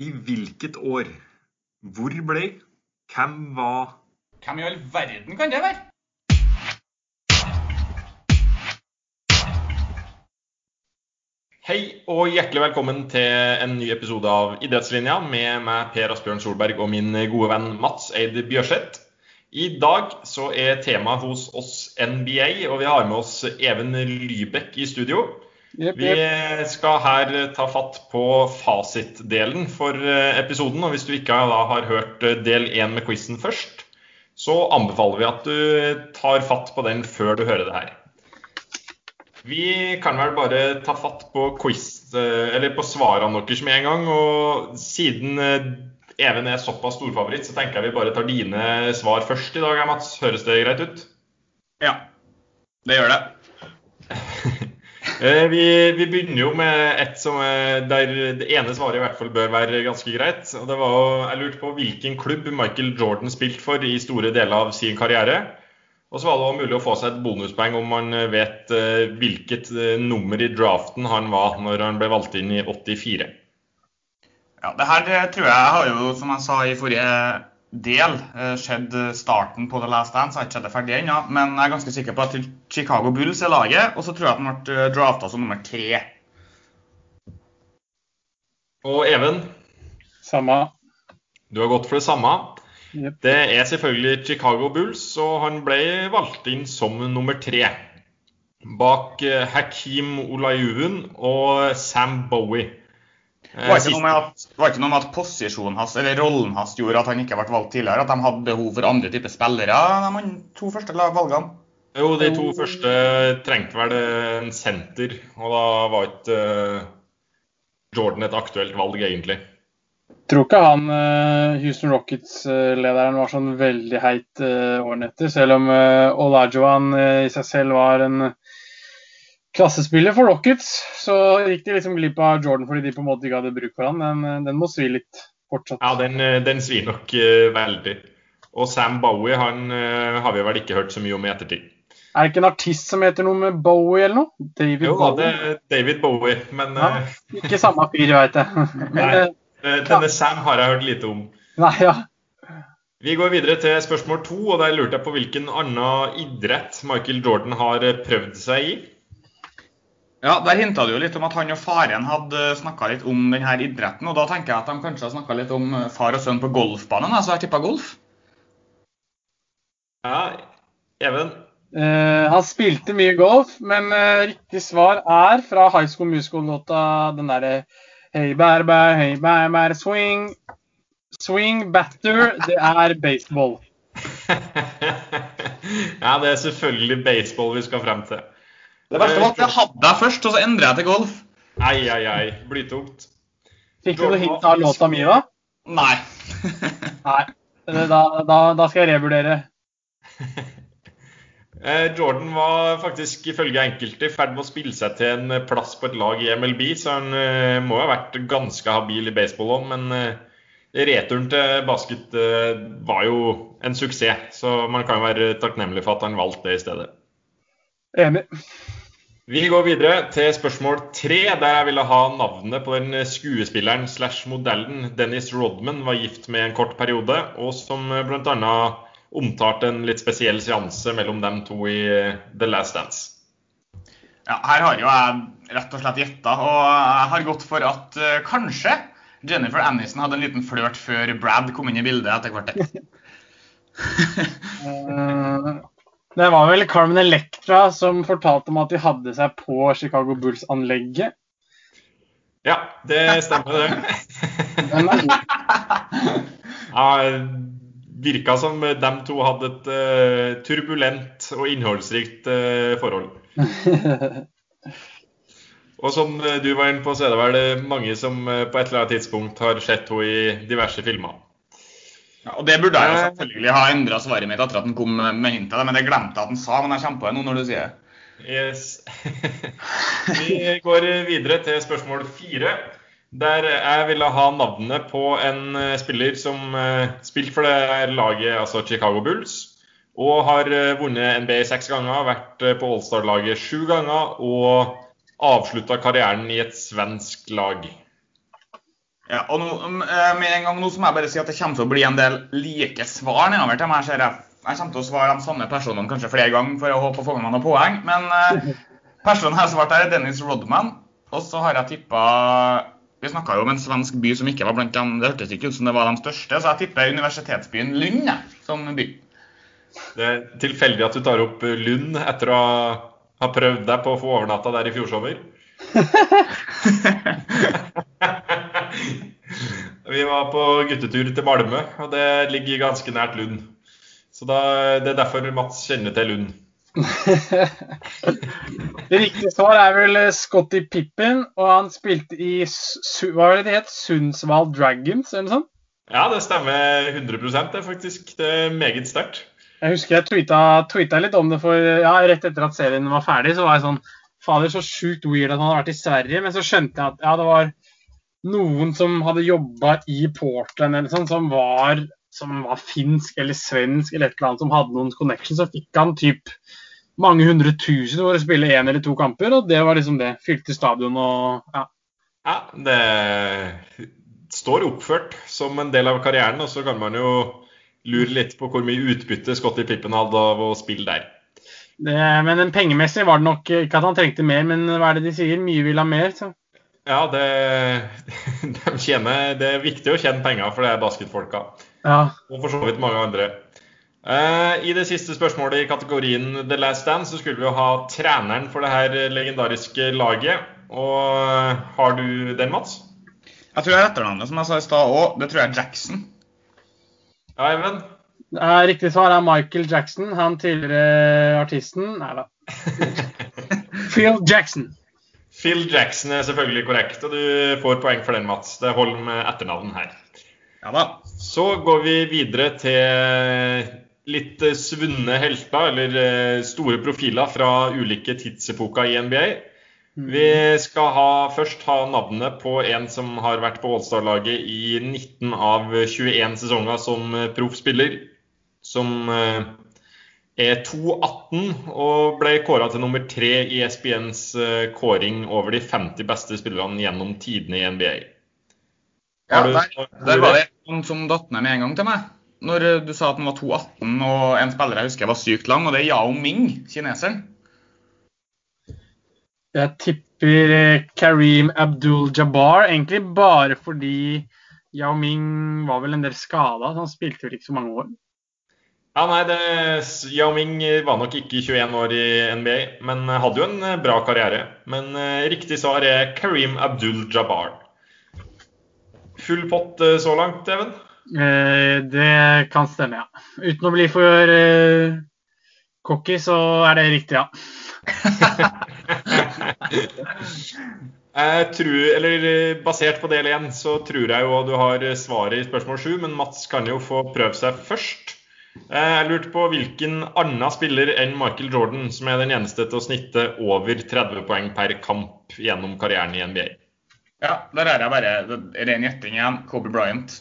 I hvilket år? Hvor ble? Hvem var Hvem i all verden kan det være? Hei og hjertelig velkommen til en ny episode av Idrettslinja med meg Per Asbjørn Solberg og min gode venn Mats Eid Bjørseth. I dag så er temaet hos oss NBA, og vi har med oss Even Lybekk i studio. Jepp, Vi skal her ta fatt på fasitdelen for eh, episoden. Og hvis du ikke da har hørt eh, del én med quizen først, så anbefaler vi at du tar fatt på den før du hører det her. Vi kan vel bare ta fatt på quiz, eh, eller på svarene deres med en gang. Og siden eh, Even er såpass storfavoritt, så tenker jeg vi bare tar dine svar først i dag, Mats. Høres det greit ut? Ja, det gjør det. Eh, Vi, vi begynner jo med et som er der det ene svaret i hvert fall bør være ganske greit. og det var Jeg lurte på hvilken klubb Michael Jordan spilte for i store deler av sin karriere. Og så var det mulig å få seg et bonuspoeng om man vet eh, hvilket eh, nummer i draften han var når han ble valgt inn i 84. Ja, det her tror jeg har jo, som jeg sa i forrige del, eh, skjedd starten på The Last Dance. Jeg har ikke sett det ferdig ennå, men jeg er ganske sikker på at Chicago Bulls er laget. Og så tror jeg at han ble drafta som nummer tre. Og Even, Samme. du har gått for det samme. Yep. Det er selvfølgelig Chicago Bulls, og han ble valgt inn som nummer tre. Bak eh, Hakeem Olajuwon og Sam Bowie. Eh, Det var ikke noe med at, det ikke noe med at posisjonen hans, eller rollen hans gjorde at han ikke ble valgt tidligere. At de hadde behov for andre typer spillere, de to første valgene. Jo, de to første trengte vel en senter, og da var ikke eh, Jordan et aktuelt valg, egentlig. Tror ikke han eh, Houston Rockets-lederen var sånn veldig heit uh, årene etter, selv om uh, Olajuwon eh, i seg selv var en klassespiller for Rockets. Så gikk de liksom glipp av Jordan fordi de på en måte ikke hadde bruk for han, men eh, den må svi litt fortsatt. Ja, den, eh, den svir nok uh, veldig. Og Sam Bowie han uh, har vi vel ikke hørt så mye om i ettertid. Er det ikke en artist som heter noe med Bowie eller noe? David Jo da, det er David Bowie, men Ja. Ikke samme fyr, veit jeg. Nei. denne Sam har jeg hørt lite om. nei, ja. Vi går videre til spørsmål to, og der lurte jeg på hvilken annen idrett Michael Jordan har prøvd seg i. Ja, Der hinta du jo litt om at han og faren hadde snakka litt om denne idretten. og Da tenker jeg at de kanskje har snakka litt om eh, far og sønn på golfbanen. altså jeg tippa golf. Ja, Even. Uh, han spilte mye golf, men uh, riktig svar er fra High School Musical-låta den derre Hey bær, bær, hei, bær, bær, swing. Swing, batter, det er baseball. ja, det er selvfølgelig baseball vi skal frem til. Det verste var at jeg hadde deg først, og så endrer jeg til golf. Ei, ei, ei. Blytungt. Fikk du noe hint av låta mi, da? Nei. Nei. Eh, Da, da, da skal jeg revurdere. Eh, Jordan var faktisk ifølge enkelte i ferd med å spille seg til en eh, plass på et lag i MLB, så han må må ha vært ganske habil i baseball òg. Men eh, returen til basket eh, var jo en suksess, så man kan jo være takknemlig for at han valgte det i stedet. Enig. Vi går videre til spørsmål tre, der jeg ville ha navnet på den skuespilleren slash modellen Dennis Rodman var gift med en kort periode, og som bl.a. omtalte en litt spesiell seanse mellom dem to i eh, The Last Dance. Ja, Her har jo jeg rett og slett gjetta, og jeg har gått for at uh, kanskje Jennifer Aniston hadde en liten flørt før Brad kom inn i bildet etter hvert. Det var vel Carmen Electra som fortalte om at de hadde seg på Chicago Bulls-anlegget. Ja, det stemmer, det. Ja, virka som de to hadde et uh, turbulent og innholdsrikt uh, forhold. Og som du var inne på, så er det vel mange som eh, på et eller annet tidspunkt har sett henne i diverse filmer. Ja, og Det burde jeg jo selvfølgelig ha endra svaret mitt etter at han kom med hintet, men det glemte jeg at han sa. Men jeg kommer på det nå når du sier det. Yes. Vi går videre til spørsmål fire. Der jeg ville ha navnet på en eh, spiller som eh, spilte for det laget, altså Chicago Bulls. Og har eh, vunnet NBA seks ganger, vært eh, på Allstar-laget sju ganger og avslutta karrieren i et svensk lag. Ja, og nå, um, eh, med en gang nå så må jeg bare si at det kommer til å bli en del like svar nedover til meg. Jeg Jeg kommer til å svare de samme personene kanskje flere ganger for å håpe å få med meg noen poeng. Men eh, personen jeg har svart her, er Dennis Rodman. Og så har jeg tippa Vi snakka jo om en svensk by som ikke var blant dem. Det hørtes ikke ut som det var de største, så jeg tipper universitetsbyen Lund jeg, som by. Det er tilfeldig at du tar opp Lund etter å ha prøvd deg på å få overnatta der i fjor sommer. Vi var på guttetur til Malmö, og det ligger ganske nært Lund. Så da, Det er derfor Mats kjenner til Lund. Det riktige svar er vel eh, Scotty Pippen, og han spilte i hva var det det het? Sundsvall Dragons, eller noe sånt? Ja, det stemmer 100% Det faktisk det er meget sterkt. Jeg husker jeg tweeta, tweeta litt om det, for ja, rett etter at serien var ferdig, så var jeg sånn Fader, så sjukt weird at han har vært i Sverige. Men så skjønte jeg at ja, det var noen som hadde jobba i Portland eller sånn, som var, som var finsk eller svensk eller et eller annet som hadde noen connections. Så fikk han typ mange hundre tusen for å spille én eller to kamper, og det var liksom det. Fylte stadion og ja. Ja, det står oppført som en del av karrieren, og så kan man jo lure litt på hvor mye utbytte Scotty Pippen hadde av å spille der. Det, men pengemessig var det nok ikke at han trengte mer, men hva er det de sier? Mye vil ha mer. Så. Ja, det, de tjener, det er viktig å tjene penger for det er basketfolka. Ja. Og for så vidt mange andre. Eh, I det siste spørsmålet i kategorien The Last Dance så skulle vi jo ha treneren for det her legendariske laget. Og har du den, Mats? Jeg tror jeg etternavnet, som jeg sa i stad òg, det tror jeg er Jackson. Ja, Even? Riktig svar er Michael Jackson, han tidligere artisten. Nei da. Phil Jackson. Phil Jackson er selvfølgelig korrekt, og du får poeng for den, Mats. Det holder med etternavn her. Ja da. Så går vi videre til litt eh, svunne helter, eller eh, store profiler fra ulike tidsepoker i NBA. Vi skal ha, først ha navnet på en som har vært på Ålstad-laget i 19 av 21 sesonger som eh, proffspiller. Som eh, er 2,18 og ble kåra til nummer tre i SBNs eh, kåring over de 50 beste spillerne gjennom tidene i NBA. Ja, der, der var det en som datt ned med en gang til meg. Når eh, du sa at han var 2,18 og en spiller jeg husker var sykt lang, og det er Yao Ming, kineseren. Jeg tipper eh, Kareem Abdul-Jabbar, egentlig bare fordi Yao Ming var vel en del skada. Han spilte vel ikke så mange år. Ja, nei, det, Yao Ming var nok ikke 21 år i NBA, men hadde jo en eh, bra karriere. Men eh, riktig svar er Kareem Abdul-Jabbar. Full pott eh, så langt, Even? Eh, det kan stemme, ja. Uten å bli for eh, cocky, så er det riktig, ja. Jeg tror, eller eh, Basert på del én så tror jeg jo du har svaret i spørsmål sju, men Mats kan jo få prøve seg først. Eh, Jeg lurte på hvilken annen spiller enn Michael Jordan som er den eneste til å snitte over 30 poeng per kamp gjennom karrieren i NBA. Ja, der er jeg bare ren gjetting igjen. Kobe Bryant.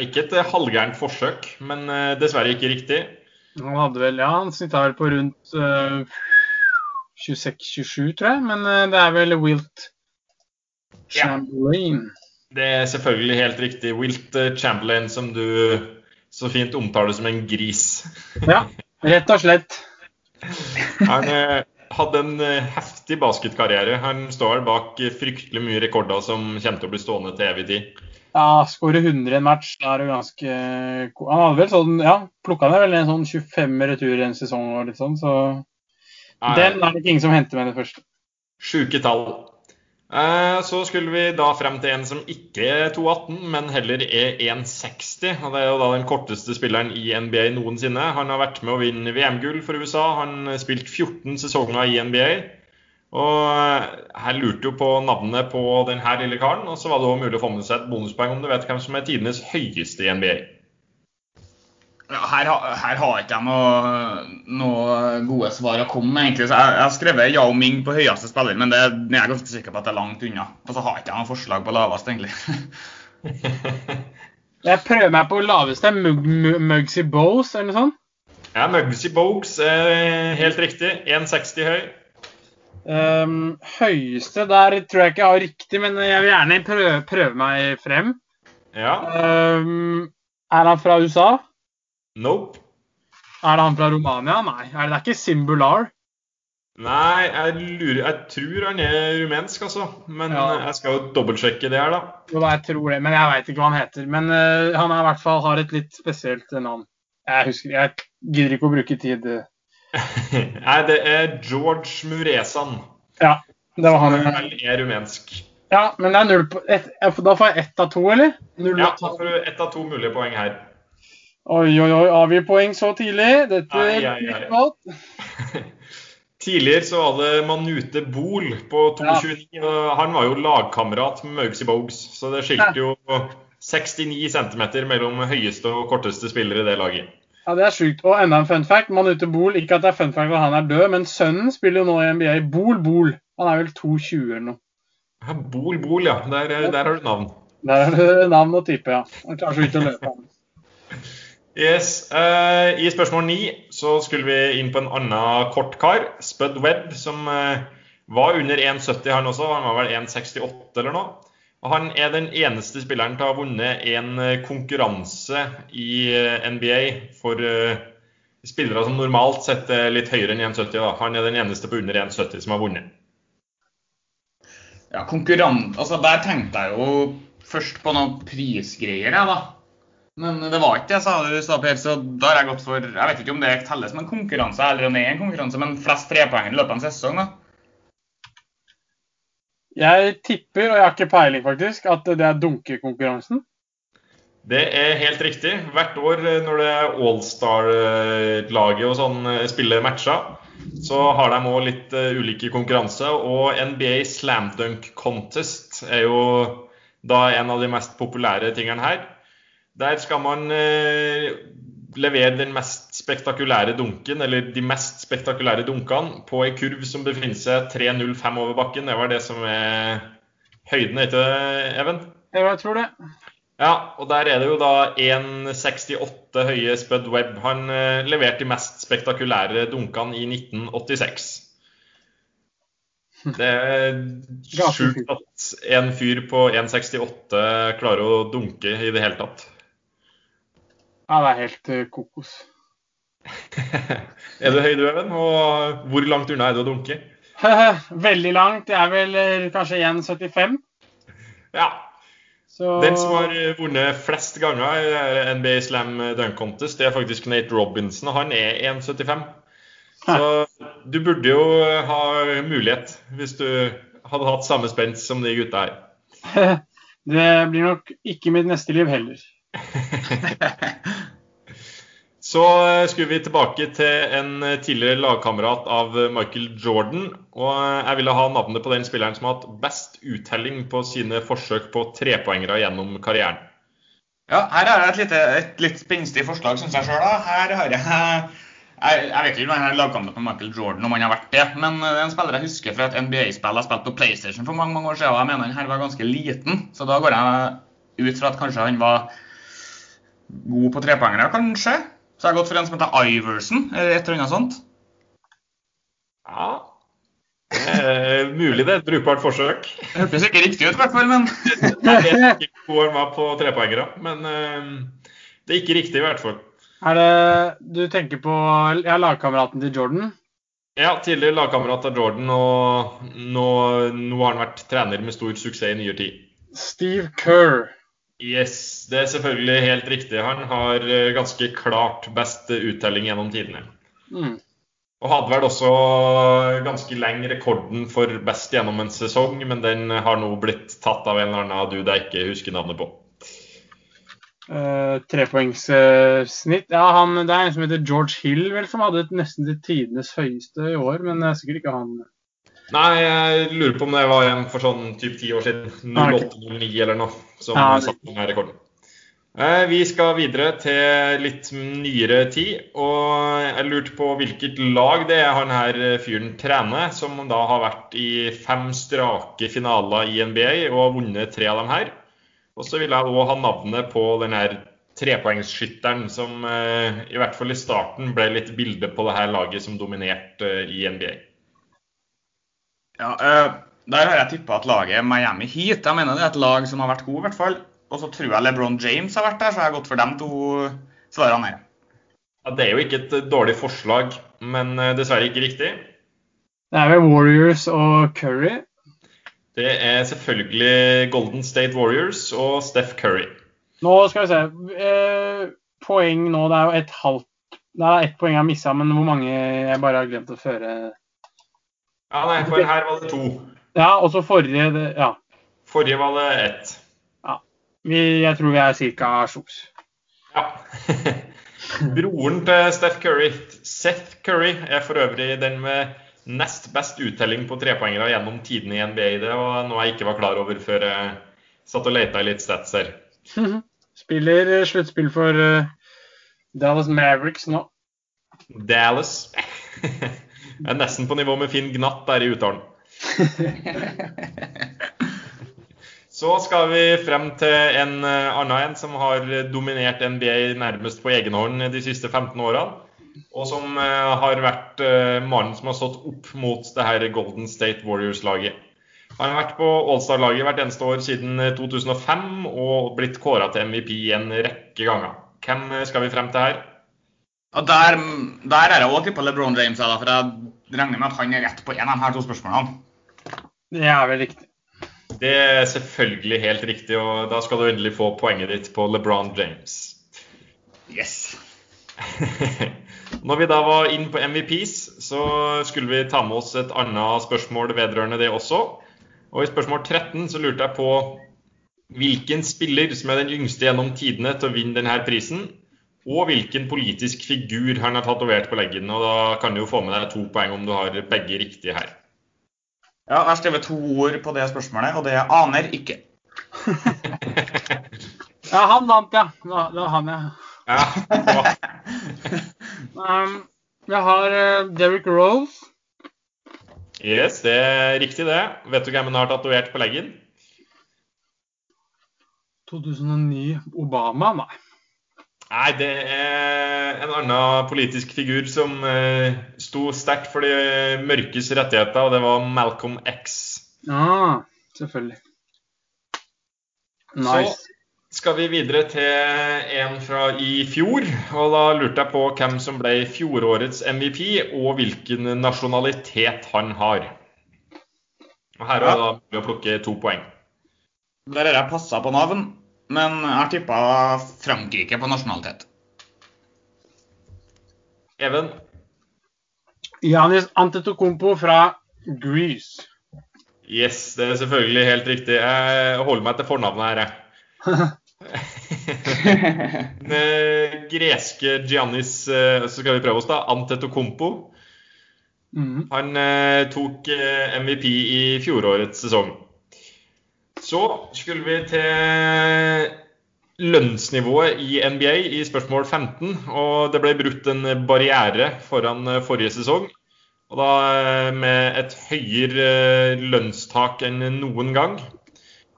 Ikke et eh, halvgærent forsøk, men eh, dessverre ikke riktig. Han hadde vel, ja, han snitta vel på rundt uh, 26-27, tror jeg. Men det er vel Wilt Ja. Chamberlain. Det er selvfølgelig helt riktig. Wilt Chamberlain, som du så fint omtaler som en gris. Ja, rett og slett. Han eh, hadde en eh, heftig basketkarriere. Han står bak eh, fryktelig mye rekorder som kommer til å bli stående til evig tid. Ja, skårer 100 i en match, da er du ganske Han hadde vel sånn, ja, plukka ned vel en sånn 25 returer i en sesong og litt sånn, så Nei, den er det ikke ingen som henter med det første. Sjuke tall. Eh, Så skulle vi da frem til en som ikke er 2,18, men heller er 1,60. og Det er jo da den korteste spilleren i NBA noensinne. Han har vært med å vinne VM-gull for USA. Han har spilt 14 sesonger i NBA. Og jeg her lurte jo på navnet på denne lille karen, og så var det også mulig å få med seg et bonuspoeng om du vet hvem som er tidenes høyeste i NBA. Her, her har ikke jeg noe, noe gode svar å komme med, egentlig. Så jeg, jeg har skrevet Yao Ming på høyeste spiller, men det jeg er ganske sikker på at det er langt unna. Og så har ikke jeg noe forslag på lavest, egentlig. Jeg prøver meg på laveste, Mug Mug- Mugsy Bowes eller noe sånt. Ja, Mugsy Bogues er helt riktig. 1,60 høy. Um, høyeste der tror jeg ikke jeg har riktig, men jeg vil gjerne prøve, prøve meg frem. Ja. Um, er han fra USA? Nope. Er det han fra Romania? Nei, er det, det er ikke Simbular. Nei, jeg lurer Jeg tror han er rumensk, altså. Men Ja. jeg skal jo dobbeltsjekke det her, da. Jo da, jeg tror det, men jeg veit ikke hva han heter. Men uh, han er i hvert fall har et litt spesielt navn. Jeg husker, jeg gidder ikke å bruke tid. eh. Nei, det er George Muresan. Ja, det var han. Han vel er rumensk. Ja, men det er null på et, Da får jeg ett av to, eller? Null Ja, da får du ett av to mulige poeng her. Oi, oi, oi. Avgir poeng så tidlig. Dette Ai, ai, blir godt. Tidligere så var det Manute Bol på 2,29. og Han var jo lagkamerat med Maugsy Bogues, så det skilte jo 69 cm mellom høyeste og korteste spillere i det laget. Ja, Det er sjukt. Og enda en fun fact. Manute Bol, ikke at det er fun fact at han er død, men sønnen spiller jo nå i NBA. Bol Bol. Han er vel 2,20 eller noe. Ja, Bol Bol, ja. Der, der har du navn. Der har du navn og type, ja. Han klarer så vidt å løpe. Yes. Uh, I spørsmål ni så skulle vi inn på en annen kort kar, Spud Webb, som uh, var under 1,70 han også. Han var vel 1,68 eller noe. Han er den eneste spilleren til å ha vunnet en eh, konkurranse i NBA for uh, spillere som normalt sett er litt høyere enn 1,70. da. Han er den eneste på under 1,70 som har vunnet. Ja, konkurran... Altså, der tenkte jeg jo først på noen prisgreier, jeg, da. Men det var ikke det, sa du Per, så da har jeg gått for Jeg vet ikke om det telles som en konkurranse, eller om det er en konkurranse, men flest trepoeng i løpet av en sesong, da. Jeg tipper, og jeg har ikke peiling faktisk, at det er dunkekonkurransen. Det er helt riktig. Hvert år eh, når det Allstar-laget og sånn eh, spiller matcher, så har de òg litt eh, ulike konkurranser. Og NBA Slam Dunk Contest er jo da en av de mest populære tingene her. Der skal man eh, levere den mest spektakulære dunken, eller de mest spektakulære dunkene, på ei kurv som befinner seg 3,05 over bakken. Det var det som er høyden, ikke Even? Jeg tror det. Ja, og der er det jo da 1,68 høye Spud Webb. Han eh, leverte de mest spektakulære dunkene i 1986. Det er sjukt at en fyr på 1,68 klarer å dunke i det hele tatt. Ja, det er helt eh, kokos. er du høy, du, Even? Og hvor langt unna er du å dunke? Veldig langt. Det er vel eh, kanskje 1,75. Ja. Så Den som har vunnet flest ganger i NBA Slam Dunk Contest, det er faktisk Nate Robinson, og han er 1,75. Så du burde jo ha mulighet hvis du hadde hatt samme spent som de gutta her. Det blir nok ikke mitt neste liv heller. Så eh, skulle vi tilbake til en eh, tidligere lagkamerat av eh, Michael Jordan. Og jeg ville ha navnet på den spilleren som har hatt best uttelling på sine forsøk på trepoengere gjennom karrieren. Ja, her har jeg et, lite, et litt spenstig forslag, syns jeg sjøl. Her har jeg jeg, jeg vet ikke om han er lagkameraten med Michael Jordan, om han har vært det. Men det er en spiller jeg husker fra et NBA-spill jeg spilte på PlayStation for mange mange år siden. og Jeg mener han her var ganske liten, så da går jeg ut fra at kanskje han var god på trepoengere, kanskje. Så jeg har gått for en som heter Iverson, eller et eller annet sånt. Ja, er mulig det er et brukbart forsøk. Det hørtes ikke riktig ut, i hvert fall, men Jeg vet ikke hvor han var på trepoengere, men eh, det er ikke riktig i hvert fall. Er det Du tenker på ja, lagkameraten til Jordan? Ja, tidligere lagkamerat av Jordan, og nå, nå har han vært trener med stor suksess i nyere tid. Steve Kerr. Yes, det er selvfølgelig helt riktig. Han har eh, ganske klart best uttelling gjennom tidene. Mm. Og hadde vel også ganske lenge rekorden for best gjennom en sesong, men den har nå blitt tatt av en eller annen dude jeg ikke husker navnet på. Uh, Trepoengssnitt. ja, han, det er en som heter George Hill, vel, som hadde et nesten til tidenes høyeste i år, men det er sikkert ikke han. Nei, jeg lurer på om det var en for sånn typ ti år siden. Ah, 08-09 eller noe, som Ja, det- satte denne rekorden. Eh, Vi skal videre til litt nyere tid, og jeg lurte på hvilket lag det er han her fyren trener, som da har vært i fem strake finaler i NBA og har vunnet tre av dem her. Og så vil jeg òg ha navnet på den her trepoengsskytteren som eh, i hvert fall i starten ble litt bilde på det her laget som dominerte eh, i NBA. Ja, eh, Der har jeg tippa at laget Miami Heat. Jeg mener det er et lag som har vært god, i hvert fall. Og så tror jeg LeBron James har vært der, så jeg har gått for dem to svarene her. Ja, det er jo ikke et dårlig forslag, men eh, dessverre ikke riktig. Det er vel Warriors og Curry. Det er selvfølgelig Golden State Warriors og Steph Curry. Nå skal vi se. Eh, poeng nå, det er jo et halvt Det er ett poeng jeg har missa, men hvor mange jeg bare har glemt å føre Ja, nei, for her var det to. Ja, og så forrige det, Ja. Forrige var det ett. Vi, jeg tror vi er ca. sjoks. Ja. Broren til Steph Curry, Seth Curry, er for øvrig den med nest best uttelling på trepoengere gjennom tidene i NBA. Det var noe jeg ikke var klar over før jeg satt og leita i litt stats her. Spiller eh, sluttspill for eh, Dallas Mavericks nå. Dallas. Jeg er nesten på nivå med Finn Gnatt der i uttalen. Så skal vi frem til en eh, annen en som har dominert NBA nærmest på egen hånd de siste 15 årene. Og som eh, har vært eh, mannen som har stått opp mot det her Golden State Warriors-laget. Han har vært på Allstar-laget hvert eneste år siden 2005 og blitt kåra til MVP en rekke ganger. Hvem skal vi frem til her? Der, der er jeg òg tippa LeBron James, for jeg regner med at han er rett på en av de her to spørsmålene. Det er vel riktig. Det er selvfølgelig helt riktig, og da skal du endelig få poenget ditt på LeBron James. Yes. Når vi da var inn på MVPs, så skulle vi ta med oss et annet spørsmål vedrørende det også. Og i spørsmål 13 så lurte jeg på hvilken spiller som er den yngste gjennom tidene til å vinne denne prisen, og hvilken politisk figur han har tatovert på leggen. Og da kan du jo få med deg to poeng om du har begge riktige her. Ja, Jeg har skrevet to ord på det spørsmålet, og det er aner ikke. Ja, han vant, ja. Det var han, ja. Ja. Um, jeg har Derek Rose. Yes, det er riktig det. Vet du hvem han har tatovert på leggen? 2009 Obama, nei. Nei, det er en annen politisk figur som eh, sto sterkt for de mørkes rettigheter, og det var Malcolm X. Ah, selvfølgelig. Nice. Så skal vi videre til en fra i fjor, og da lurte jeg på hvem som ble fjorårets MVP, og hvilken nasjonalitet han har. Og Her er det da mulig å plukke to poeng. Der har jeg passa på navn, men jeg har tippa Frankrike på nasjonalitet. Even, Janis Antetokounmpo fra Greece. yes, det er selvfølgelig helt riktig. Jeg holder meg til fornavnet her, jeg. Den eh, greske Giannis eh, Så skal vi prøve oss, da. Antetokounmpo. Mhm. Han eh, tok MVP i fjorårets sesong. Så skulle vi til lønnsnivået i NBA i spørsmål 15. Og det ble brutt en barriere foran eh, forrige sesong. Og da eh, med et høyere eh, lønnstak enn noen gang.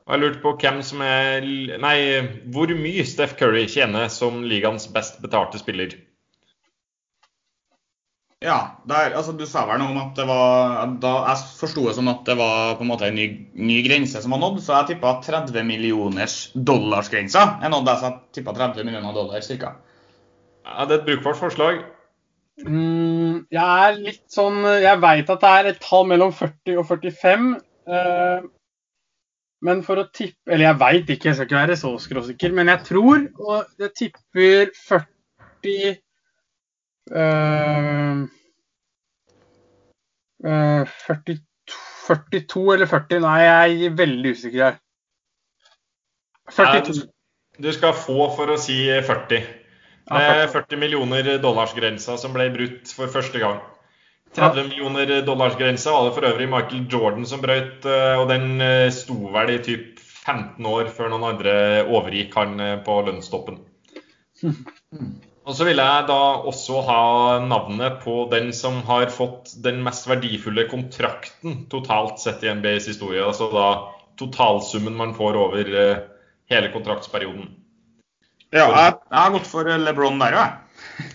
Og jeg lurte på hvem som er Nei, hvor mye Steph Curry tjener som ligaens best betalte spiller. Ja, der, altså Du sa vel noe om at det var da, Jeg forsto det som at det var på en måte en ny, ny grense som var nådd, så jeg tippa 30 millioners dollarsgrensa er nådd. Så jeg tippa 30 millioner dollar ca. Ja, det er et brukbart forslag. Mm, jeg er litt sånn Jeg veit at det er et tall mellom 40 og 45. eh, men for å tippe Eller jeg veit ikke, jeg skal ikke være så skråsikker, men jeg tror Og jeg tipper 40 eh, eh, 42, 42 eller 40 Nei, jeg er veldig usikker her. 42. Du skal få for å si 40. Det er 40 millioner dollarsgrensa som ble brutt for første gang. 30 millioner dollarsgrensa var det for øvrig Michael Jordan som brøt, eh, og den eh, sto vel i typ 15 år før noen andre overgikk han eh, på lønnstoppen. Og så vil jeg da også ha navnet på den som har fått den mest verdifulle kontrakten totalt sett i NBAs historie. Altså da totalsummen man får over eh, hele kontraktsperioden. Ja, jeg, jeg har gått for LeBron der, ja.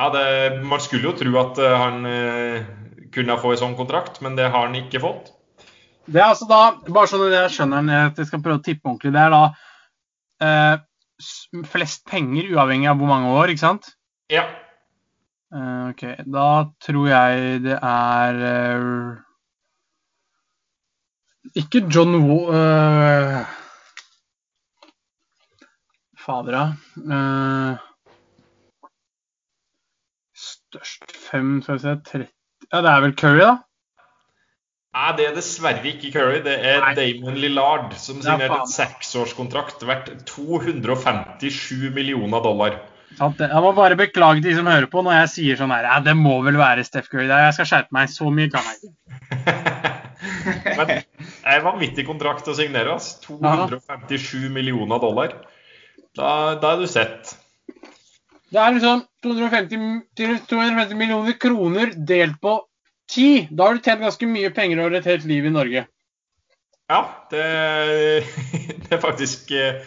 Ja, det, Man skulle jo tro at eh, han eh, kunne få en sånn kontrakt, men det har han ikke fått. Det er altså da, bare at jeg skjønner at jeg skal prøve å tippe ordentlig, det er da eh, flest penger uavhengig av hvor mange år, ikke sant? Ja. Uh, ok, da tror jeg det er uh, Ikke John Wall uh, Fadera. Eh, størst fem, skal vi se 30 Ja, det er vel Curry, da? Nei, det er dessverre ikke Curry. Det er Nei. Damon Lillard som signerte en seksårskontrakt verdt 257 millioner dollar. Jeg må bare beklage de som hører på når jeg sier sånn her Ja, det må vel være Steff Curry. Jeg skal skjerpe meg. Så mye kan jeg ikke. Men er en vanvittig kontrakt å signere. ass. 257 millioner dollar. Da, da er du sett. Det er liksom 250, 250 millioner kroner delt på ti. Da har du tjent ganske mye penger over et helt liv i Norge. Ja, det, det er faktisk eh,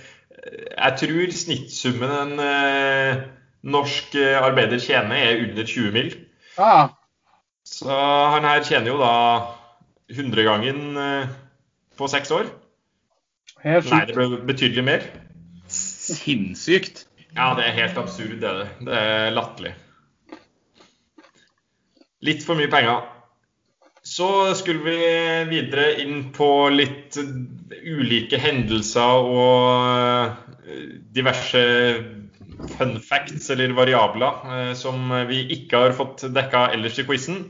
Jeg tror snittsummen en eh, norsk eh, arbeider tjener, er under 20 mill. Ja, Så han her tjener jo da 100-gangen eh, på seks år. helt Nei, det ble betydelig mer. Sinnssykt. Ja, det er helt absurd, det er det. Det er latterlig. Litt for mye penger. Så skulle vi videre inn på litt ulike hendelser og eh, diverse fun facts eller variabler eh, som vi ikke har fått dekka ellers i quizen.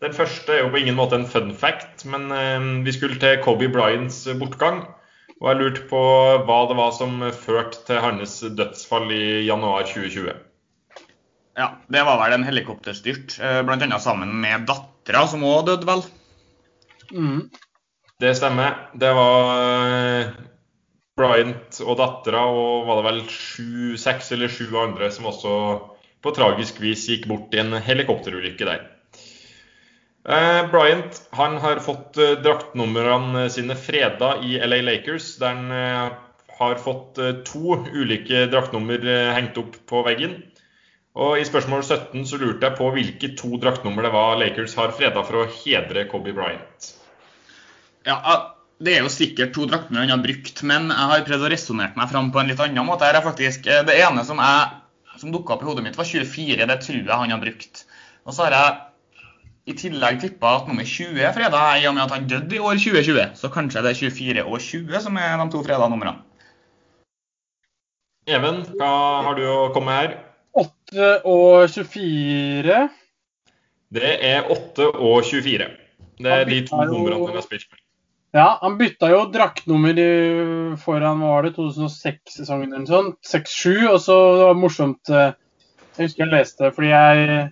Den første er jo på ingen måte en fun fact, men eh, vi skulle til Kobe Bryants bortgang. Og jeg lurte på hva det var som førte til hans dødsfall i januar 2020. Ja, det var vel en helikopterstyrt, bl.a. sammen med dattera, som òg døde, vel. Mm. Det stemmer. Det var eh, Bryant og dattera og var det vel sju, seks eller sju andre som også på tragisk vis gikk bort i en helikopterulykke der. Eh, Bryant han har fått eh, draktnumrene sine freda i LA Lakers, der han eh, har fått eh, to ulike draktnummer eh, hengt opp på veggen. Og I spørsmål 17 så lurte jeg på hvilke to draktnummer det var Lakers har freda for å hedre Kobe Bryant. Ja, Det er jo sikkert to draktnummer han har brukt, men jeg har prøvd å resonnere meg fram på en litt annen måte. Her er faktisk, eh, Det ene som, jeg, som dukka opp i hodet mitt, var 24. Det tror jeg han har brukt. Og så har jeg i tillegg tippa at nummer 20 er freda, i og med at han døde i år 2020. Så kanskje det er 24 og 20 som er de to freda numrene. Even, hva har du å komme med her? 8 og 24. Det er 8 og 24. Det er de to numrene han har spilt med. Ja, han bytta jo draktnummer foran hva var det, 2006-sesongen eller sånt. 6-7, og så det var morsomt eh, Jeg husker jeg leste fordi jeg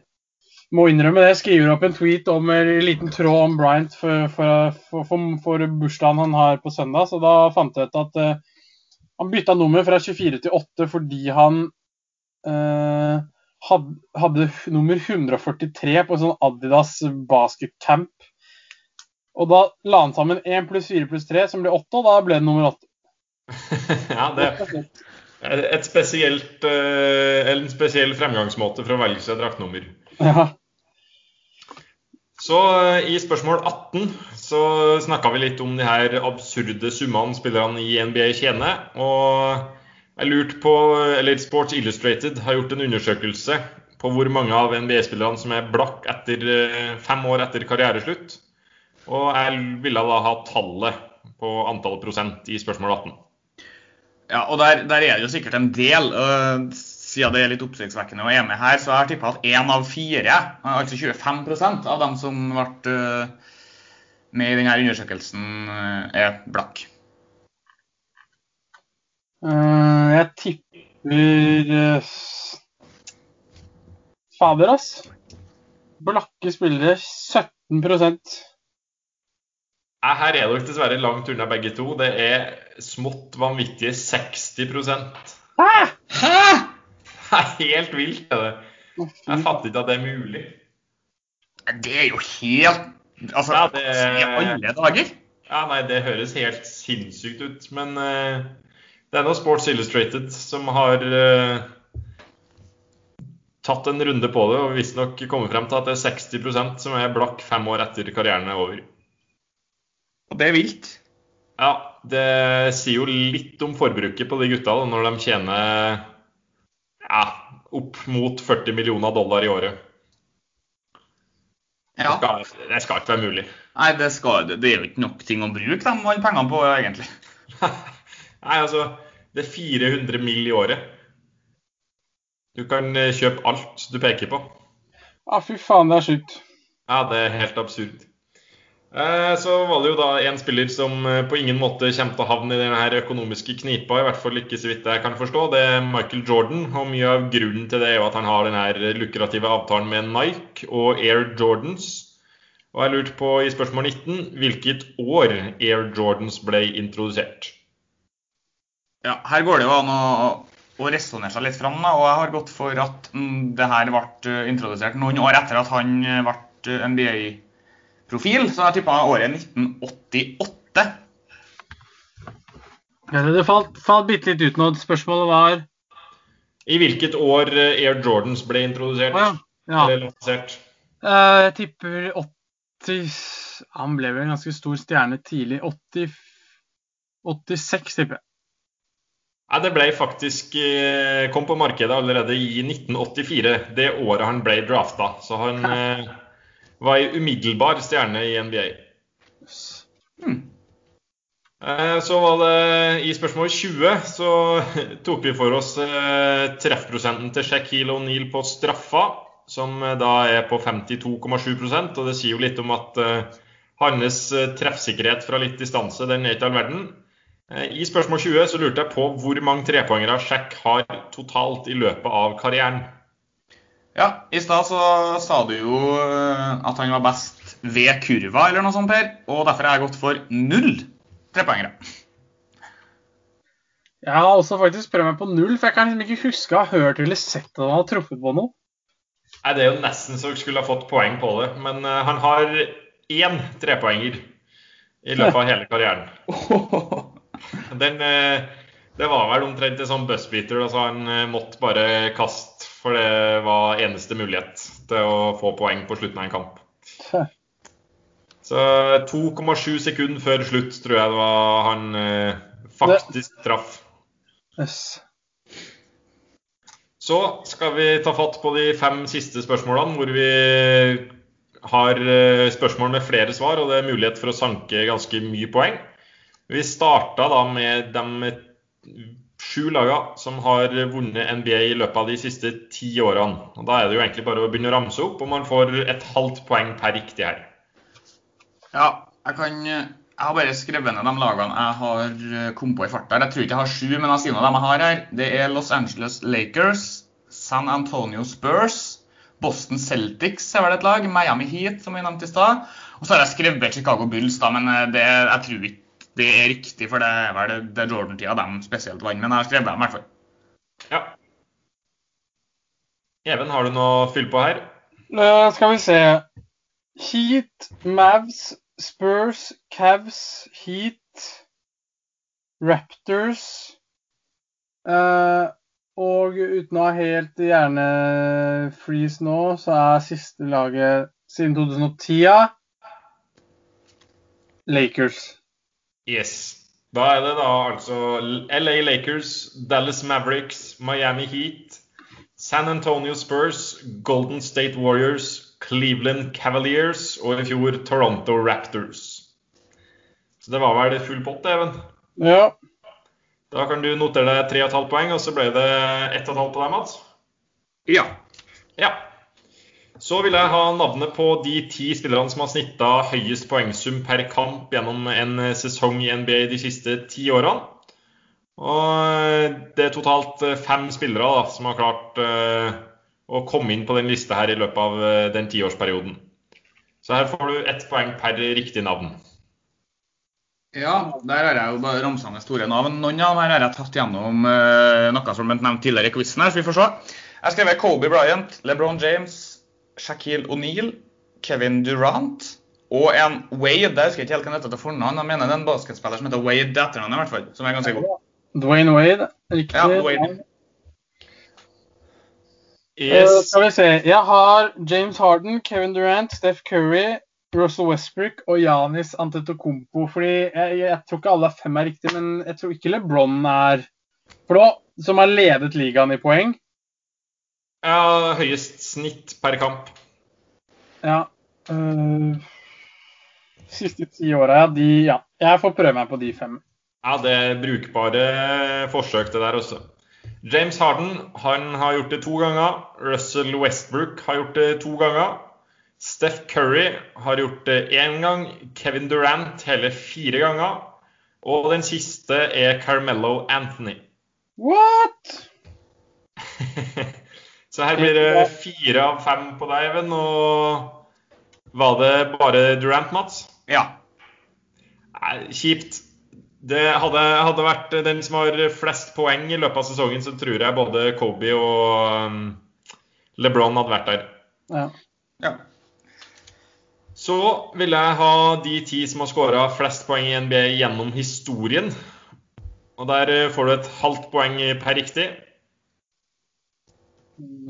må innrømme det. Jeg skriver opp en tweet om en liten tråd om Bryant for, for, for, for bursdagen han har på søndag. Så da fant jeg ut at uh, han bytta nummer fra 24 til 8 fordi han eh, had, hadde nummer 143 på en sånn Adidas basketcamp. Og da la han sammen 1 pluss 4 pluss 3, som ble 8, og da ble det nummer 8. ja, det er et spesielt, eh, en spesiell fremgangsmåte for å velge seg draktnummer. Ja. Så eh, i spørsmål 18 så snakka vi litt om de her absurde summene spillerne i NBA tjener. Og jeg lurte på, eller Sports Illustrated har gjort en undersøkelse på hvor mange av NBA-spillerne som er blakk etter eh, fem år etter karriereslutt. Og jeg ville da ha tallet på antall prosent i spørsmål 18. Ja, og der, der er det jo sikkert en del. siden det er litt oppsiktsvekkende å være med her, så jeg har tippa at én av fire, altså 25% av dem som ble øh, med i denne undersøkelsen, øh, er blakk. Eh, jeg tipper eh, Fader, ass. Blakke spillere 17 Nei, Her er dere dessverre langt unna begge to. Det er smått vanvittige 60 Hæ? Hæ? Hæ?! er helt vilt. er det. Jeg fatter ikke at det er mulig. Det er jo helt Altså, Ja, det- i alle dager! Ja, nei, Det høres helt sinnssykt ut. Men eh, det er nå Sports Illustrated som har uh, tatt en runde på det og visstnok kommet frem til at det er 60% som er blakk fem år etter karrieren er over. Og det er vilt. Ja, det sier jo litt om forbruket på de gutta da, når de tjener ja, opp mot 40 millioner dollar i året. Det Ja. skal, det skal ikke være mulig. Nei, det, skal, det er jo ikke nok ting å bruke de pengene på, egentlig. Nei, altså Det er 400 mill. i året. Du kan eh, kjøpe alt du peker på. Ja, fy faen, det er sjukt. Ja, det er helt absurd. Eh, Så var det jo da en spiller som eh, på ingen måte kommer til å havne i denne økonomiske knipa, i hvert fall ikke så vidt jeg kan forstå. Det er Michael Jordan, og mye av grunnen til det er jo at han har den lukrative avtalen med Nike og Air Jordans. Og jeg lurte på i spørsmål 19 hvilket år Air Jordans ble introdusert. Ja, her går det jo an å, å resonnere seg litt fram, da, og jeg har gått for at mm, det her ble eh, introdusert noen år etter at han eh, ble NBA-profil, så jeg tippa året 1988. Ja, det falt, falt bitte litt ut nå. Spørsmålet var I hvilket år eh, Air Jordans ble introdusert? Å ja. ja. Eller? Eh, Jeg tipper 80 Han ble vel en ganske stor stjerne tidlig. 80, 86, tipper jeg. Nei, det ble faktisk eh, kom på markedet allerede i 1984, det året han ble drafta. Så han eh, var ei umiddelbar stjerne i NBA. Hmm. Så var det i spørsmål 20 så tok vi for oss eh, treffprosenten til Shaquille O'Neal på straffa, som eh, da er på 52,7% og det sier jo litt om at eh, hans eh, treffsikkerhet fra litt distanse den er ikke all verden. Eh, I spørsmål 20 så lurte jeg på hvor mange trepoengere Sjekk har totalt i løpet av karrieren. Ja, I stad så sa du jo eh, at han var best ved kurva, eller noe sånt, Per. Og derfor har jeg gått for null trepoengere. Jeg har også faktisk prøvd meg på null, for jeg kan liksom ikke huske å ha hørt eller sett at han har truffet på noe. Nei, Det er jo nesten så jeg skulle ha fått poeng på det, men eh, han har én trepoenger i løpet av hele karrieren. Den, eh, det var vel omtrent en sånn buzzbeater. Altså han eh, måtte bare kaste, for det var eneste mulighet til å få poeng på slutten av en kamp. Så 2,7 sekunder før slutt tror jeg det var han eh, faktisk traff. Yes. Så skal vi ta fatt på de fem siste spørsmålene, hvor vi har eh, spørsmål med flere svar, og det er mulighet for å sanke ganske mye poeng. Vi starta da med de sju lagene som har vunnet NBA i løpet av de siste ti årene. Og Da er det jo egentlig bare å begynne å ramse opp, og man får et halvt poeng per riktig her. Ja, jeg kan Jeg har bare skrevet ned de lagene jeg har eh, kommet på i farta. Jeg tror ikke jeg har sju, men jeg sier noe av dem jeg har her. Det er Los Angeles Lakers, San Antonio Spurs, Boston Celtics er vel et lag, Miami Heat, som vi nevnte i stad. Og så har jeg skrevet Chicago Bulls, da, men eh, det, jeg tror ikke det er riktig, for det er vel det, Jordan-tida de spesielt vant. Men jeg har skrevet dem i hvert fall. Ja. Even, har du noe å fylle på her? Eh, skal vi se Heat, Mavs, Spurs, Cavs, Heat, Raptors eh, Og uten å ha helt hjernefreeze nå, så er siste laget siden 2010 Lakers. Yes. Da er det da altså LA Lakers, Dallas Mavericks, Miami Heat, San Antonio Spurs, Golden State Warriors, Cleveland Cavaliers og i fjor Toronto Raptors. Så det var vel full pott, Even. Ja. Da kan du notere deg 3,5 poeng, og så ble det 1,5 på deg, Mats. Ja. Ja. Så vil jeg ha navnet på de ti spillerne som har snitta høyest poengsum per kamp gjennom en sesong i NBA de siste ti årene. Og det er totalt fem spillere da, som har klart eh, å komme inn på den lista her i løpet av eh, den tiårsperioden. Så her får du ett poeng per riktig navn. Ja, der har jeg jo bare ramsa store navn. Noen av dem har jeg tatt gjennom eh, noe som ble nevnt tidligere i quizen her, så vi får se. Jeg har skrevet Kobe Bryant, LeBron James, Shaquille O'Neal, Kevin Durant og en Wade. Jeg husker ikke helt hva han heter til fornavn. Jeg mener det er en basketspiller som heter Wade til etternavn, i hvert fall. Som er ganske god. Dwayne Wade. Riktig. Ja, Wade. Yes. Uh, skal vi se. Jeg har James Harden, Kevin Durant, Steph Curry, Russell Westbrook og Janis Antetokounmpo. Fordi jeg, jeg tror ikke alle fem er riktige, men jeg tror ikke LeBron er For nå, som har ledet ligaen i poeng Ja, høyest snitt per kamp. Ja. øh, siste ti åra, ja. De Ja. Jeg får prøve meg på de fem. Ja, det er brukbare forsøk det der også. James Harden han har gjort det to ganger. Russell Westbrook har gjort det to ganger. Steph Curry har gjort det én gang. Kevin Durant hele fire ganger. Og den siste er Carmelo Anthony. What?! Så her blir det fire av fem på deg, Even. Og var det bare Durant, Mats? Ja. Nei, kjipt. Det hadde, hadde vært den som har flest poeng i løpet av sesongen, så tror jeg både Kobe og um, LeBron hadde vært der. Ja. ja. Så vil jeg ha de ti som har skåra flest poeng i NBA gjennom historien. Og der eh, får du et halvt poeng per riktig.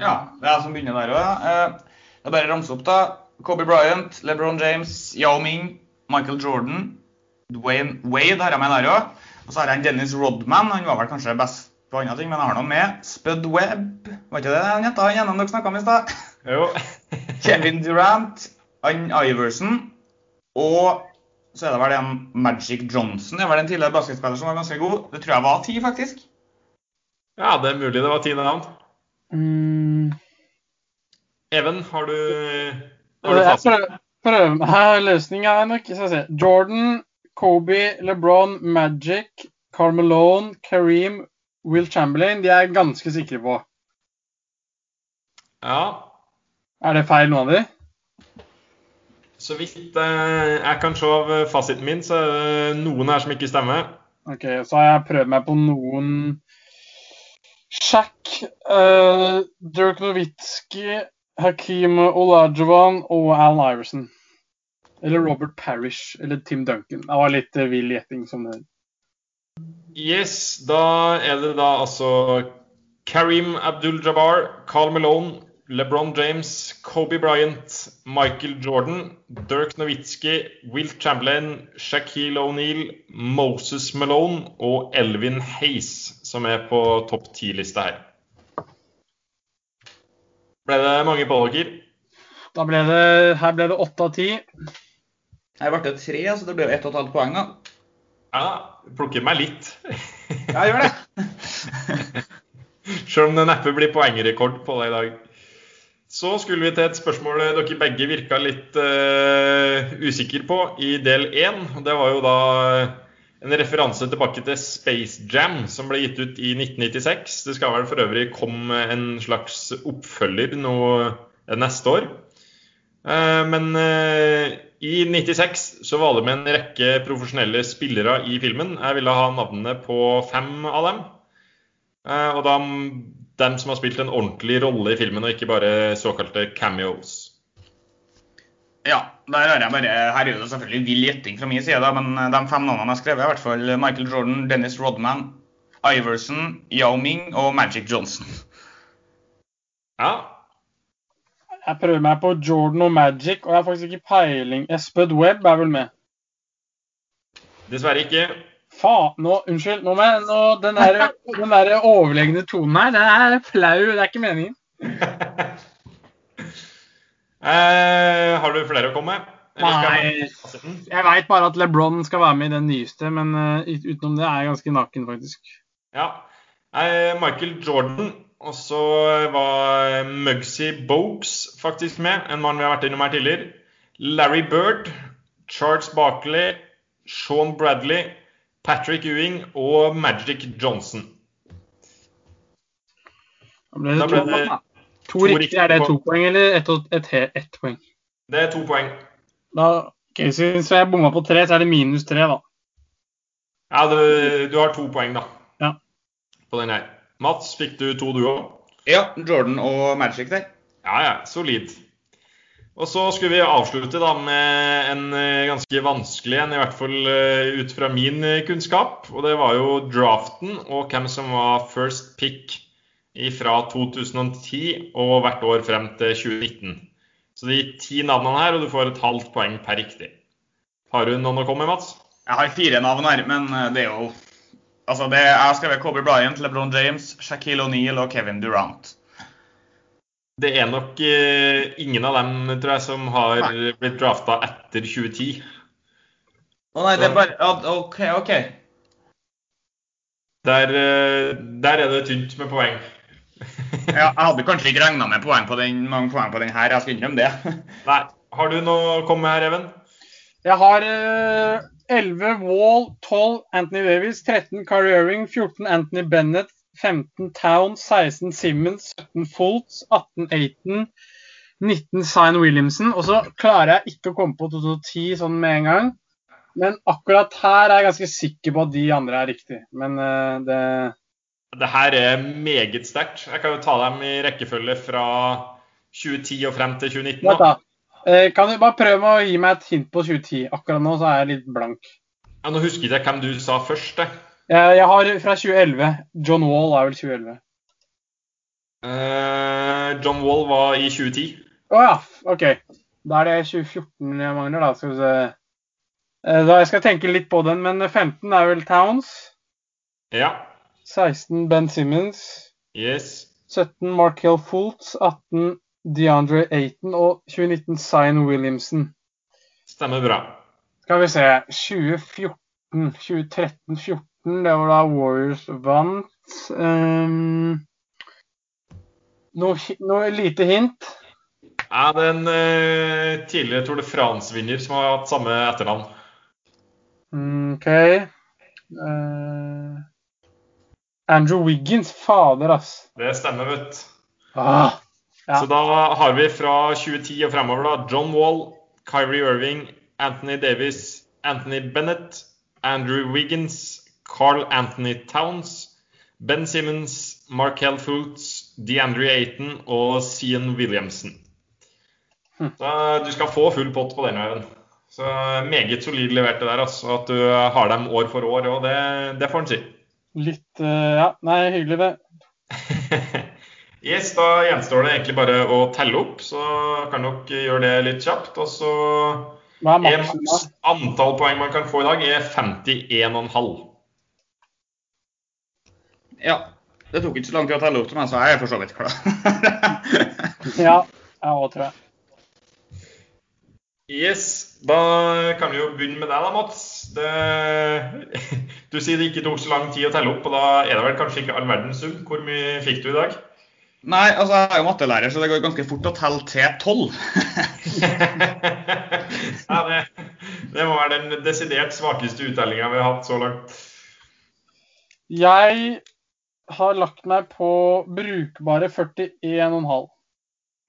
Ja, det er jeg som begynner der òg. Ja. Eh, Det er bare å ramse opp, da. Kobe Bryant, LeBron James, Yao Ming, Michael Jordan, Dwayne Wade har jeg med der òg. Og så har jeg Dennis Rodman. Han var vel kanskje best på andre ting, men jeg har noe med. Spud Webb. Var ikke det han het? Han ene dere snakka om i stad. Jo. Kevin Durant, Ann Iverson og så er det vel en Magic Johnson. Det var en tidligere basketspiller som var ganske god. Det tror jeg var ti, faktisk. ja, det er mulig det var ti navn. Mm. Even, har du, har du Jeg Prøv Her løsninga er nok. Jordan, Kobe, LeBron, Magic, Karl Malone, Kareem, Will Chamberlain. De er jeg ganske sikre på. Ja, Er det feil, noen av de? så vidt eh, jeg kan se av fasiten min, så er det noen her som ikke stemmer. Ok, Så har jeg prøvd meg på noen Shaq, uh, Dirk Nowitzki, Hakeem Olajuwon og Alan Iverson. Eller Robert Parish eller Tim Duncan. Det var litt uh, vill gjetting. som det Yes, da er det da altså Karim Abdul-Jabbar, Carl Malone, LeBron James, Kobe Bryant, Michael Jordan, Dirk Nowitzki, Will Chamberlain, Shaquille O'Neal, Moses Malone og Elvin Hayes som er på topp ti-lista her. Ble det mange på? Da ble det, her ble det åtte av ti. Her ble det tre, så det ble ett og et halvt poeng, da. Ja, plukker meg litt. Ja, gjør det. Selv om det neppe blir poengrekord på det i dag. Så skulle vi til et spørsmål dere begge virka litt uh, usikre på i del én. Det var jo da en referanse tilbake til Space Jam, som ble gitt ut i 1996. Det skal vel for øvrig komme en slags oppfølger nå eh, neste år. Eh, Men eh, i 96 så var det med en rekke profesjonelle spillere i filmen. Jeg ville ha navnene på fem av dem. Og da dem som har spilt en ordentlig rolle i filmen, og ikke bare såkalte cameos. Ja, der har jeg bare, her er det selvfølgelig vill gjetting fra min side, da, men de fem navnene jeg har skrevet, er i hvert fall Michael Jordan, Dennis Rodman, Iverson, Yao Ming og Magic Johnson. Ja, Jeg prøver meg på Jordan og Magic, og jeg har faktisk ikke peiling. Esped Webb er vel med? dessverre ikke. Faen, nå, unnskyld. Nå med, nå, den der, den der overlegne tonen her, den er flau. Det er ikke meningen. Eh, har du flere å komme med? Nei. Jeg veit bare at LeBron skal være med i den nyeste, men eh, utenom det er jeg ganske naken, faktisk. Ja. Eh, Michael Jordan. Og så var Mugsy Bogues faktisk med, en mann vi har vært innom her tidligere. Larry Bird, Charles Barkley, Sean Bradley, Patrick Ewing og Magic Johnson. Da ble Da det ble to, det to, to riktige. Er det to poeng eller ett et, et, et poeng? Det er to poeng. Da, ok, så Hvis jeg bomma på tre, så er det minus tre, da. Ja, du, du har to poeng, da. Ja. På den her. Mats, fikk du to, du òg? Ja, Jordan og Magic der. Ja, ja. Solid. Og så skulle vi avslutte da med en eh, ganske vanskelig en, i hvert fall eh, ut fra min eh, kunnskap. Og det var jo draften og hvem som var first pick fra 2010 og hvert år frem til 2019. Så de ti navnene her, og du får et halvt poeng per riktig. Har du noen å komme med, Mats? Jeg har fire navn her, men eh, det er jo Altså, det, Jeg skal skrevet Kobe Bryant, LeBron James, Shaquille O'Neal og Kevin Durant. Det er nok eh, ingen av dem, tror jeg, som har blitt drafta etter 2010. Å nei, det er bare OK, OK. Der, eh, der er det tynt med poeng. Ja, jeg hadde kanskje ikke regna med poeng på den, mange poeng på den her, jeg skal innrømme det. Nei. Har du noe å komme med her, Even? Jeg har uh, 11 Wall, 12 Anthony Davis, 13 Carrie Irving, 14 Anthony Bennett, 15 Town, 16 Simmons, 17 Fultz, 18 Aiton, 19 Sign Williamson. Og så klarer jeg ikke å komme på 2010 sånn med en gang. Men akkurat her er jeg ganske sikker på at de andre er riktig. Men uh, det Det her er meget sterkt. Jeg kan jo ta dem i rekkefølge fra 2010 og frem til 2019. Da. Eh, Kan du bare prøve å gi meg et hint på 2010? Akkurat nå så er jeg litt blank. Ja, nå husker jeg ikke hvem du sa først. Jeg. Jeg jeg har fra 2011. John Wall er vel 2011. Uh, John Wall var i 2010. Å ja, OK. Da er det 2014 jeg mangler, da. Skal vi se. Eh, Da jeg skal tenke litt på den, men 15 er vel Towns. Ja. 16 Ben Simmons. Yes. 17 Markel Fultz. 18 DeAndre Ayton og 2019 Zion Williamson. Stemmer bra. Skal vi se 2014, 2013-14, det var da Warriors vant. Um, noe, noe lite hint? Ja, det er en uh, tidligere Tour de France-vinner som har hatt samme etternavn. Mm, OK. Eh, Andrew Wiggins. Fader, ass. Det stemmer, vet du. Ah, Ja. Så da har vi fra 2010 og fremover da John Wall, Kyrie Irving, Anthony Davis, Anthony Bennett, Andrew Wiggins, Carl Anthony Towns, Ben Simmons, Markel Fultz, DeAndre Ayton og Sian Williamson. Hm. Så du skal få full pott på den, veien. Så meget solid levert det der. altså, At du har dem år for år òg, det, det får en si. Litt Ja, nei, hyggelig, det. Yes, Da gjenstår det egentlig bare å telle opp, så kan dere gjøre det litt kjapt. Og så er er antall poeng man kan få i dag, er 51,5. Ja. Det tok ikke så lang tid å telle opp til meg, så jeg er for så vidt klar. Ja, jeg òg, tror jeg. Yes, da kan vi jo begynne med deg da, Mats. Det, du sier det ikke tok så lang tid å telle opp, og da er det vel kanskje ikke all verdens sum. Hvor mye fikk du i dag? Nei, altså jeg er jo mattelærer, så det går ganske fort å telle til tolv. ja, det, det må være den desidert svakeste uttellinga vi har hatt så langt. Jeg har lagt meg på brukbare 41,5.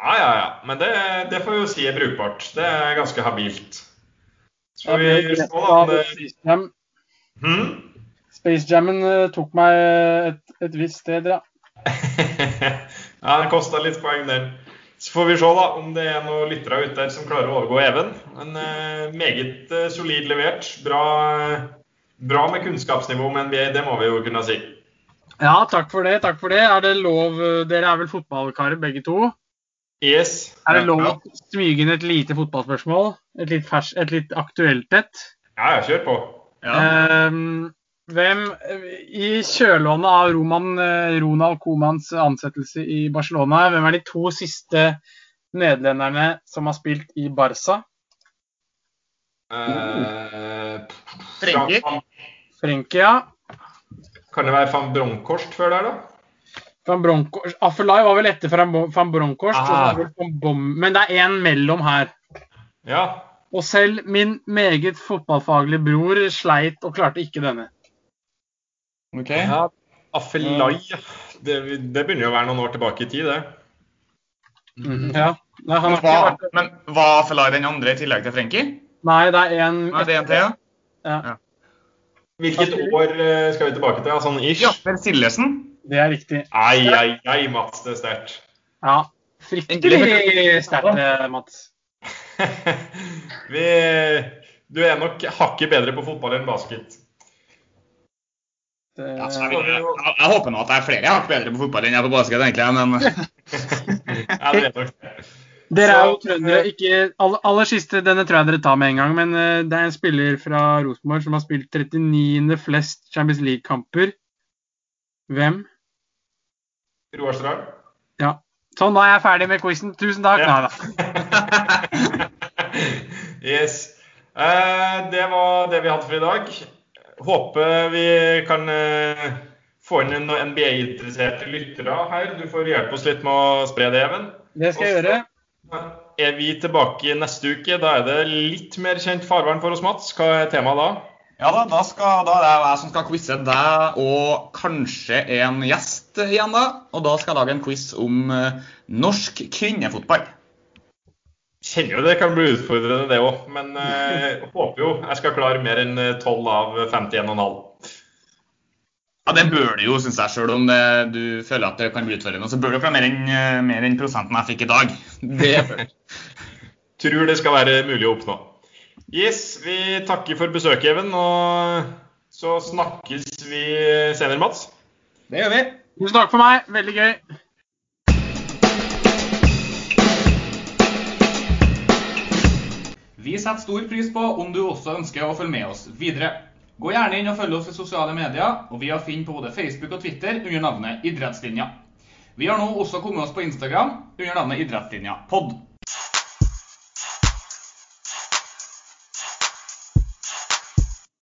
Ja, ja, ja. Men det, det får vi jo si er brukbart. Det er ganske habilt. Skal vi da av det Space Jam. hm? Space Jammen eh, tok meg et, et visst sted, ja. ja, det kosta litt poeng, der. Så får vi se da om det er noen lyttere ute der som klarer å overgå Even. Men eh, meget eh, solid levert. Bra, eh, bra med kunnskapsnivå om NBA, det må vi jo kunne si. Ja, takk for det. takk for det. Er det lov eh, Dere er vel fotballkarer begge to? Yes. Er det lov Ja. å smyge inn et lite fotballspørsmål? Et litt, fers, et litt aktuelt et? Ja, kjør på. Ja. Ehm, hvem I kjølvannet av Roman, eh, Ronald Comans ansettelse i Barcelona, hvem er de to siste nederlenderne som har spilt i Barca? Uh, Frenkie? ja. Frenkia, Kan det være van Bronckhorst før der, da? van Bronckhorst Affelai var vel etter van så Ah. men det er én mellom her. Ja. Og selv min meget fotballfaglige bror sleit og klarte ikke denne. OK. ja. Affelai. Det, det begynner jo å være noen år tilbake i tid, det. Ja. Nei, han Men vært men var Felay den andre i tillegg til Frenkie? Nei, det er en Nei, det er en til, ja. Ja, Hvilket år eh, skal vi tilbake til? Sånn ish? Jasper Sillesen. det er riktig. Ai, ai, ai, Mats. Det er sterkt. Ja. Fryktelig sterkt, eh, Mats. vi, du er nok hakket bedre på fotball enn basket. Det, Ja, jeg, jeg, jeg, jeg håper nå at det er flere jeg har hakk bedre på fotball enn jeg er på basket, egentlig. Men Ja, det dere. Er jo trøndere. Ikke, aller, aller siste, denne tror jeg dere tar med en gang. Men eh, det er en spiller fra Rosenborg som har spilt 39. flest Champions League-kamper. Hvem? Roar Strand. Ja. Sånn, da er jeg ferdig med quizen. Tusen takk. Ja. Nei da. yes. Uh, det var det vi hadde for i dag. Håper vi kan eh, få inn noen NBA-interesserte lyttere her. Du får hjelpe oss litt med å spre det, Even. Det skal jeg gjøre. Er vi tilbake neste uke? Da er det litt mer kjent farvann for oss, Mats. Hva er temaet da? ja da, da, skal, da er det jeg som skal quize deg og kanskje en gjest igjen, da. Og da skal jeg lage en quiz om eh, norsk kvinnefotball. Kjenner jo det kan bli utfordrende, det òg. Men eh, håper jo jeg skal klare mer enn 12 av 51,5. Ja, Det bør du jo, syns jeg, Selv om det, du føler at det kan bli utfordrende. Så bør du klare mer enn eh, mer enn prosenten jeg fikk i dag. Det. Tror det skal være mulig å oppnå. Yes, vi takker for besøket, Even. Og så snakkes vi senere, Mats. Det gjør vi. Tusen takk for meg. Veldig gøy. Vi setter stor pris på om du også ønsker å følge med oss videre. Gå gjerne inn og følg oss i sosiale medier, og vi har funnet på både Facebook og Twitter under navnet Idrettslinja. Vi har nå også kommet oss på Instagram under navnet Idrettslinja pod.